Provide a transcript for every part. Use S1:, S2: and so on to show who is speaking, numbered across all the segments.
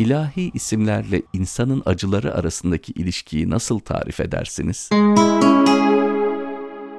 S1: ilahi isimlerle insanın acıları arasındaki ilişkiyi nasıl tarif edersiniz?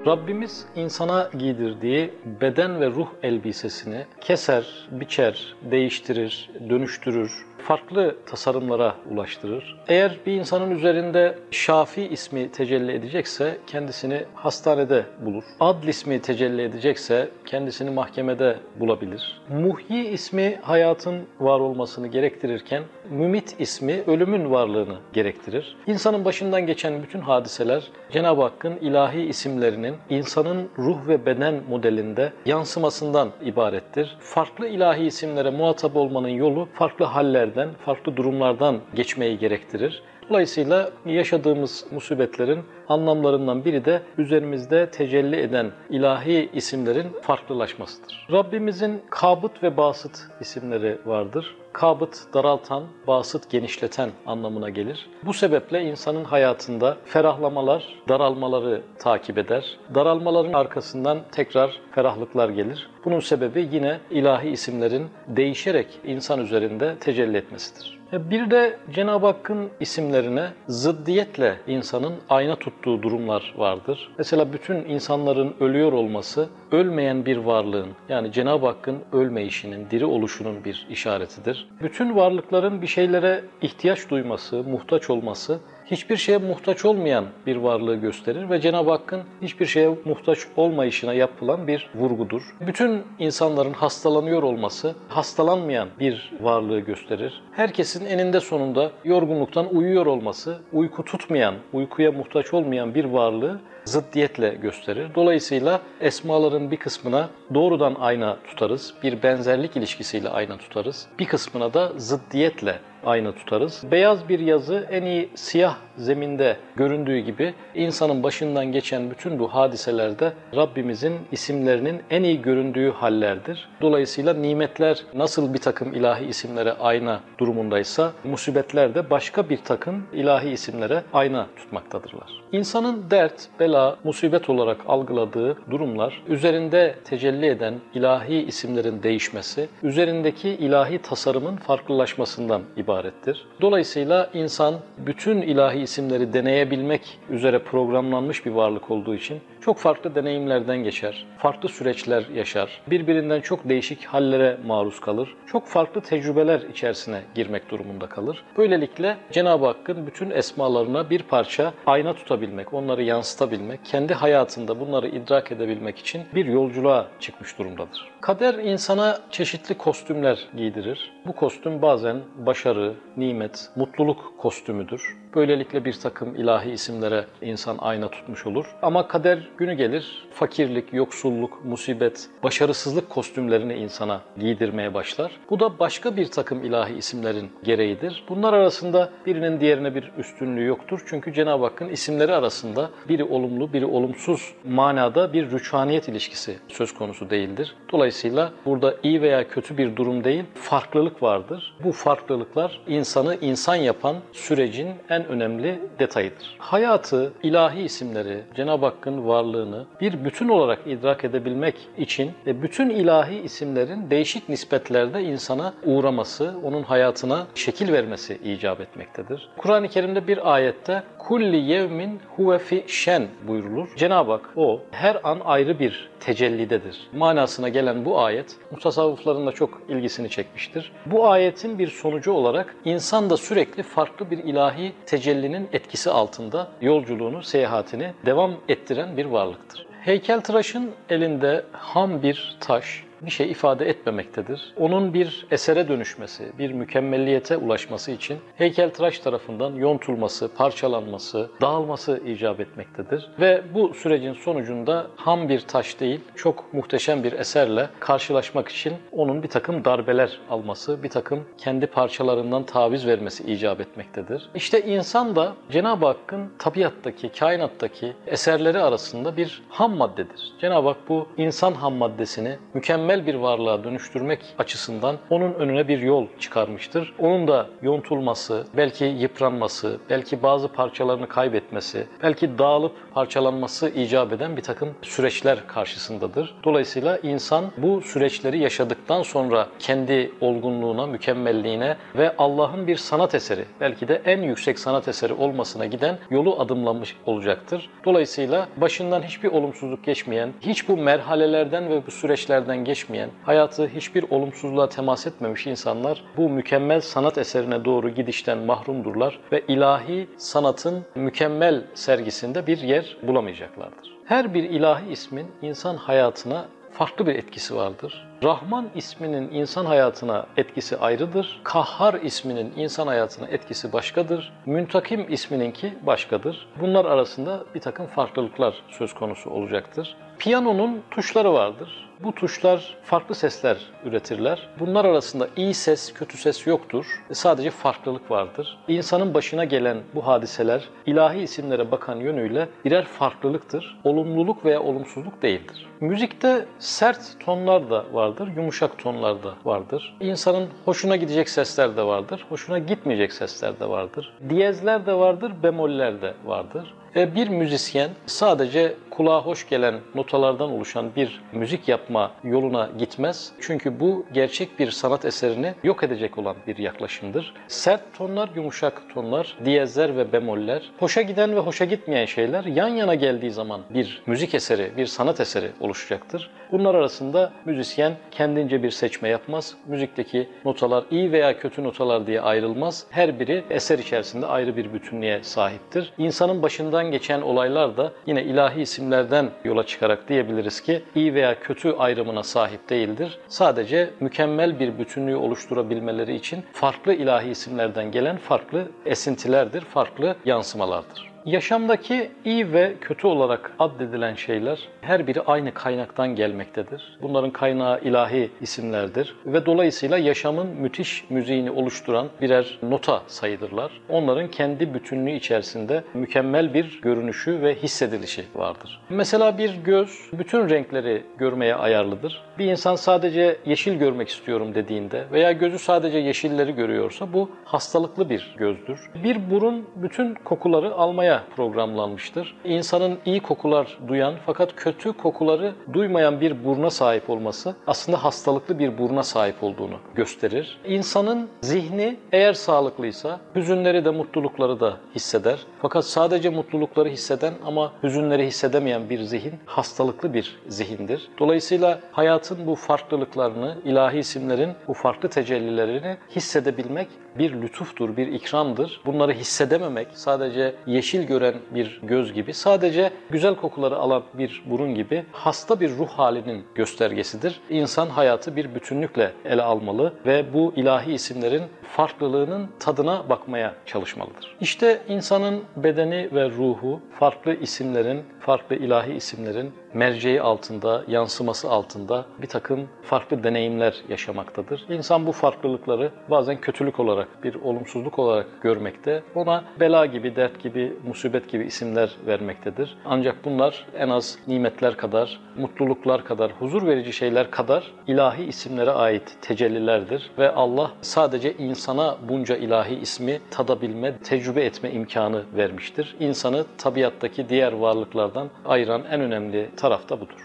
S2: Rabbimiz insana giydirdiği beden ve ruh elbisesini keser, biçer, değiştirir, dönüştürür, farklı tasarımlara ulaştırır. Eğer bir insanın üzerinde Şafi ismi tecelli edecekse kendisini hastanede bulur. Adl ismi tecelli edecekse kendisini mahkemede bulabilir. Muhyi ismi hayatın var olmasını gerektirirken Mümit ismi ölümün varlığını gerektirir. İnsanın başından geçen bütün hadiseler Cenab-ı Hakk'ın ilahi isimlerinin insanın ruh ve beden modelinde yansımasından ibarettir. Farklı ilahi isimlere muhatap olmanın yolu farklı hallerden, farklı durumlardan geçmeyi gerektirir. Dolayısıyla yaşadığımız musibetlerin anlamlarından biri de üzerimizde tecelli eden ilahi isimlerin farklılaşmasıdır. Rabbimizin Kabıt ve Basıt isimleri vardır. Kabıt daraltan, basıt genişleten anlamına gelir. Bu sebeple insanın hayatında ferahlamalar, daralmaları takip eder. Daralmaların arkasından tekrar ferahlıklar gelir. Bunun sebebi yine ilahi isimlerin değişerek insan üzerinde tecelli etmesidir. E, bir de Cenab-ı Hakk'ın isimlerine zıddiyetle insanın ayna tuttuğu durumlar vardır. Mesela bütün insanların ölüyor olması ölmeyen bir varlığın yani Cenab-ı Hakk'ın ölmeyişinin, diri oluşunun bir işaretidir. Bütün varlıkların bir şeylere ihtiyaç duyması, muhtaç olması hiçbir şeye muhtaç olmayan bir varlığı gösterir ve Cenab-ı Hakk'ın hiçbir şeye muhtaç olmayışına yapılan bir vurgudur. Bütün insanların hastalanıyor olması hastalanmayan bir varlığı gösterir. Herkesin eninde sonunda yorgunluktan uyuyor olması uyku tutmayan, uykuya muhtaç olmayan bir varlığı zıddiyetle gösterir. Dolayısıyla esmaların bir kısmına doğrudan ayna tutarız, bir benzerlik ilişkisiyle ayna tutarız. Bir kısmına da zıddiyetle ayna tutarız. Beyaz bir yazı en iyi siyah zeminde göründüğü gibi insanın başından geçen bütün bu hadiselerde Rabbimizin isimlerinin en iyi göründüğü hallerdir. Dolayısıyla nimetler nasıl bir takım ilahi isimlere ayna durumundaysa musibetler de başka bir takım ilahi isimlere ayna tutmaktadırlar. İnsanın dert, bela, musibet olarak algıladığı durumlar üzerinde tecelli eden ilahi isimlerin değişmesi, üzerindeki ilahi tasarımın farklılaşmasından ibarettir. Dolayısıyla insan bütün ilahi isimleri deneyebilmek üzere programlanmış bir varlık olduğu için çok farklı deneyimlerden geçer, farklı süreçler yaşar, birbirinden çok değişik hallere maruz kalır, çok farklı tecrübeler içerisine girmek durumunda kalır. Böylelikle Cenab-ı Hakk'ın bütün esmalarına bir parça ayna tutabilmek, onları yansıtabilmek, kendi hayatında bunları idrak edebilmek için bir yolculuğa çıkmış durumdadır. Kader insana çeşitli kostümler giydirir. Bu kostüm bazen başarı, nimet, mutluluk kostümüdür. Böylelikle bir takım ilahi isimlere insan ayna tutmuş olur. Ama kader günü gelir, fakirlik, yoksulluk, musibet, başarısızlık kostümlerini insana giydirmeye başlar. Bu da başka bir takım ilahi isimlerin gereğidir. Bunlar arasında birinin diğerine bir üstünlüğü yoktur. Çünkü Cenab-ı Hakk'ın isimleri arasında biri olumlu, biri olumsuz manada bir rüçhaniyet ilişkisi söz konusu değildir. Dolayısıyla burada iyi veya kötü bir durum değil, farklılık vardır. Bu farklılıklar insanı insan yapan sürecin en önemli detayıdır. Hayatı, ilahi isimleri, Cenab-ı Hakk'ın varlığını bir bütün olarak idrak edebilmek için ve bütün ilahi isimlerin değişik nispetlerde insana uğraması, onun hayatına şekil vermesi icap etmektedir. Kur'an-ı Kerim'de bir ayette kulli yevmin huve fi şen buyurulur. Cenab-ı Hak o her an ayrı bir tecellidedir. Manasına gelen bu ayet mutasavvıfların da çok ilgisini çekmiştir. Bu ayetin bir sonucu olarak insan da sürekli farklı bir ilahi tecellinin etkisi altında yolculuğunu, seyahatini devam ettiren bir varlıktır. Heykeltıraşın elinde ham bir taş, bir şey ifade etmemektedir. Onun bir esere dönüşmesi, bir mükemmelliyete ulaşması için heykeltıraş tarafından yontulması, parçalanması, dağılması icap etmektedir. Ve bu sürecin sonucunda ham bir taş değil, çok muhteşem bir eserle karşılaşmak için onun bir takım darbeler alması, bir takım kendi parçalarından taviz vermesi icap etmektedir. İşte insan da Cenab-ı Hakk'ın tabiattaki, kainattaki eserleri arasında bir ham maddedir. Cenab-ı Hak bu insan ham maddesini mükemmel mükemmel bir varlığa dönüştürmek açısından onun önüne bir yol çıkarmıştır. Onun da yontulması, belki yıpranması, belki bazı parçalarını kaybetmesi, belki dağılıp parçalanması icap eden bir takım süreçler karşısındadır. Dolayısıyla insan bu süreçleri yaşadıktan sonra kendi olgunluğuna, mükemmelliğine ve Allah'ın bir sanat eseri, belki de en yüksek sanat eseri olmasına giden yolu adımlamış olacaktır. Dolayısıyla başından hiçbir olumsuzluk geçmeyen, hiç bu merhalelerden ve bu süreçlerden geçmeyen, hayatı hiçbir olumsuzluğa temas etmemiş insanlar bu mükemmel sanat eserine doğru gidişten mahrumdurlar ve ilahi sanatın mükemmel sergisinde bir yer bulamayacaklardır. Her bir ilahi ismin insan hayatına farklı bir etkisi vardır. Rahman isminin insan hayatına etkisi ayrıdır. Kahhar isminin insan hayatına etkisi başkadır. Müntakim ismininki başkadır. Bunlar arasında bir takım farklılıklar söz konusu olacaktır. Piyanonun tuşları vardır. Bu tuşlar farklı sesler üretirler. Bunlar arasında iyi ses, kötü ses yoktur. Sadece farklılık vardır. İnsanın başına gelen bu hadiseler ilahi isimlere bakan yönüyle birer farklılıktır. Olumluluk veya olumsuzluk değildir. Müzikte sert tonlar da vardır, yumuşak tonlar da vardır. İnsanın hoşuna gidecek sesler de vardır, hoşuna gitmeyecek sesler de vardır. Diyezler de vardır, bemoller de vardır. E, bir müzisyen sadece kulağa hoş gelen notalardan oluşan bir müzik yapma yoluna gitmez. Çünkü bu gerçek bir sanat eserini yok edecek olan bir yaklaşımdır. Sert tonlar, yumuşak tonlar, diyezler ve bemoller, hoşa giden ve hoşa gitmeyen şeyler yan yana geldiği zaman bir müzik eseri, bir sanat eseri oluşacaktır. Bunlar arasında müzisyen kendince bir seçme yapmaz. Müzikteki notalar iyi veya kötü notalar diye ayrılmaz. Her biri eser içerisinde ayrı bir bütünlüğe sahiptir. İnsanın başından geçen olaylar da yine ilahi isimlerden yola çıkarak diyebiliriz ki iyi veya kötü ayrımına sahip değildir. Sadece mükemmel bir bütünlüğü oluşturabilmeleri için farklı ilahi isimlerden gelen farklı esintilerdir, farklı yansımalardır. Yaşamdaki iyi ve kötü olarak addedilen şeyler her biri aynı kaynaktan gelmektedir. Bunların kaynağı ilahi isimlerdir ve dolayısıyla yaşamın müthiş müziğini oluşturan birer nota sayılırlar. Onların kendi bütünlüğü içerisinde mükemmel bir görünüşü ve hissedilişi vardır. Mesela bir göz bütün renkleri görmeye ayarlıdır. Bir insan sadece yeşil görmek istiyorum dediğinde veya gözü sadece yeşilleri görüyorsa bu hastalıklı bir gözdür. Bir burun bütün kokuları almaya programlanmıştır. İnsanın iyi kokular duyan fakat kötü kokuları duymayan bir buruna sahip olması aslında hastalıklı bir buruna sahip olduğunu gösterir. İnsanın zihni eğer sağlıklıysa hüzünleri de mutlulukları da hisseder. Fakat sadece mutlulukları hisseden ama hüzünleri hissedemeyen bir zihin hastalıklı bir zihindir. Dolayısıyla hayatın bu farklılıklarını, ilahi isimlerin bu farklı tecellilerini hissedebilmek bir lütuftur, bir ikramdır. Bunları hissedememek sadece yeşil gören bir göz gibi, sadece güzel kokuları alan bir burun gibi hasta bir ruh halinin göstergesidir. İnsan hayatı bir bütünlükle ele almalı ve bu ilahi isimlerin farklılığının tadına bakmaya çalışmalıdır. İşte insanın bedeni ve ruhu farklı isimlerin, farklı ilahi isimlerin merceği altında, yansıması altında bir takım farklı deneyimler yaşamaktadır. İnsan bu farklılıkları bazen kötülük olarak, bir olumsuzluk olarak görmekte. Ona bela gibi, dert gibi, musibet gibi isimler vermektedir. Ancak bunlar en az nimetler kadar, mutluluklar kadar, huzur verici şeyler kadar ilahi isimlere ait tecellilerdir. Ve Allah sadece insana bunca ilahi ismi tadabilme, tecrübe etme imkanı vermiştir. İnsanı tabiattaki diğer varlıklardan ayıran en önemli taraf da budur.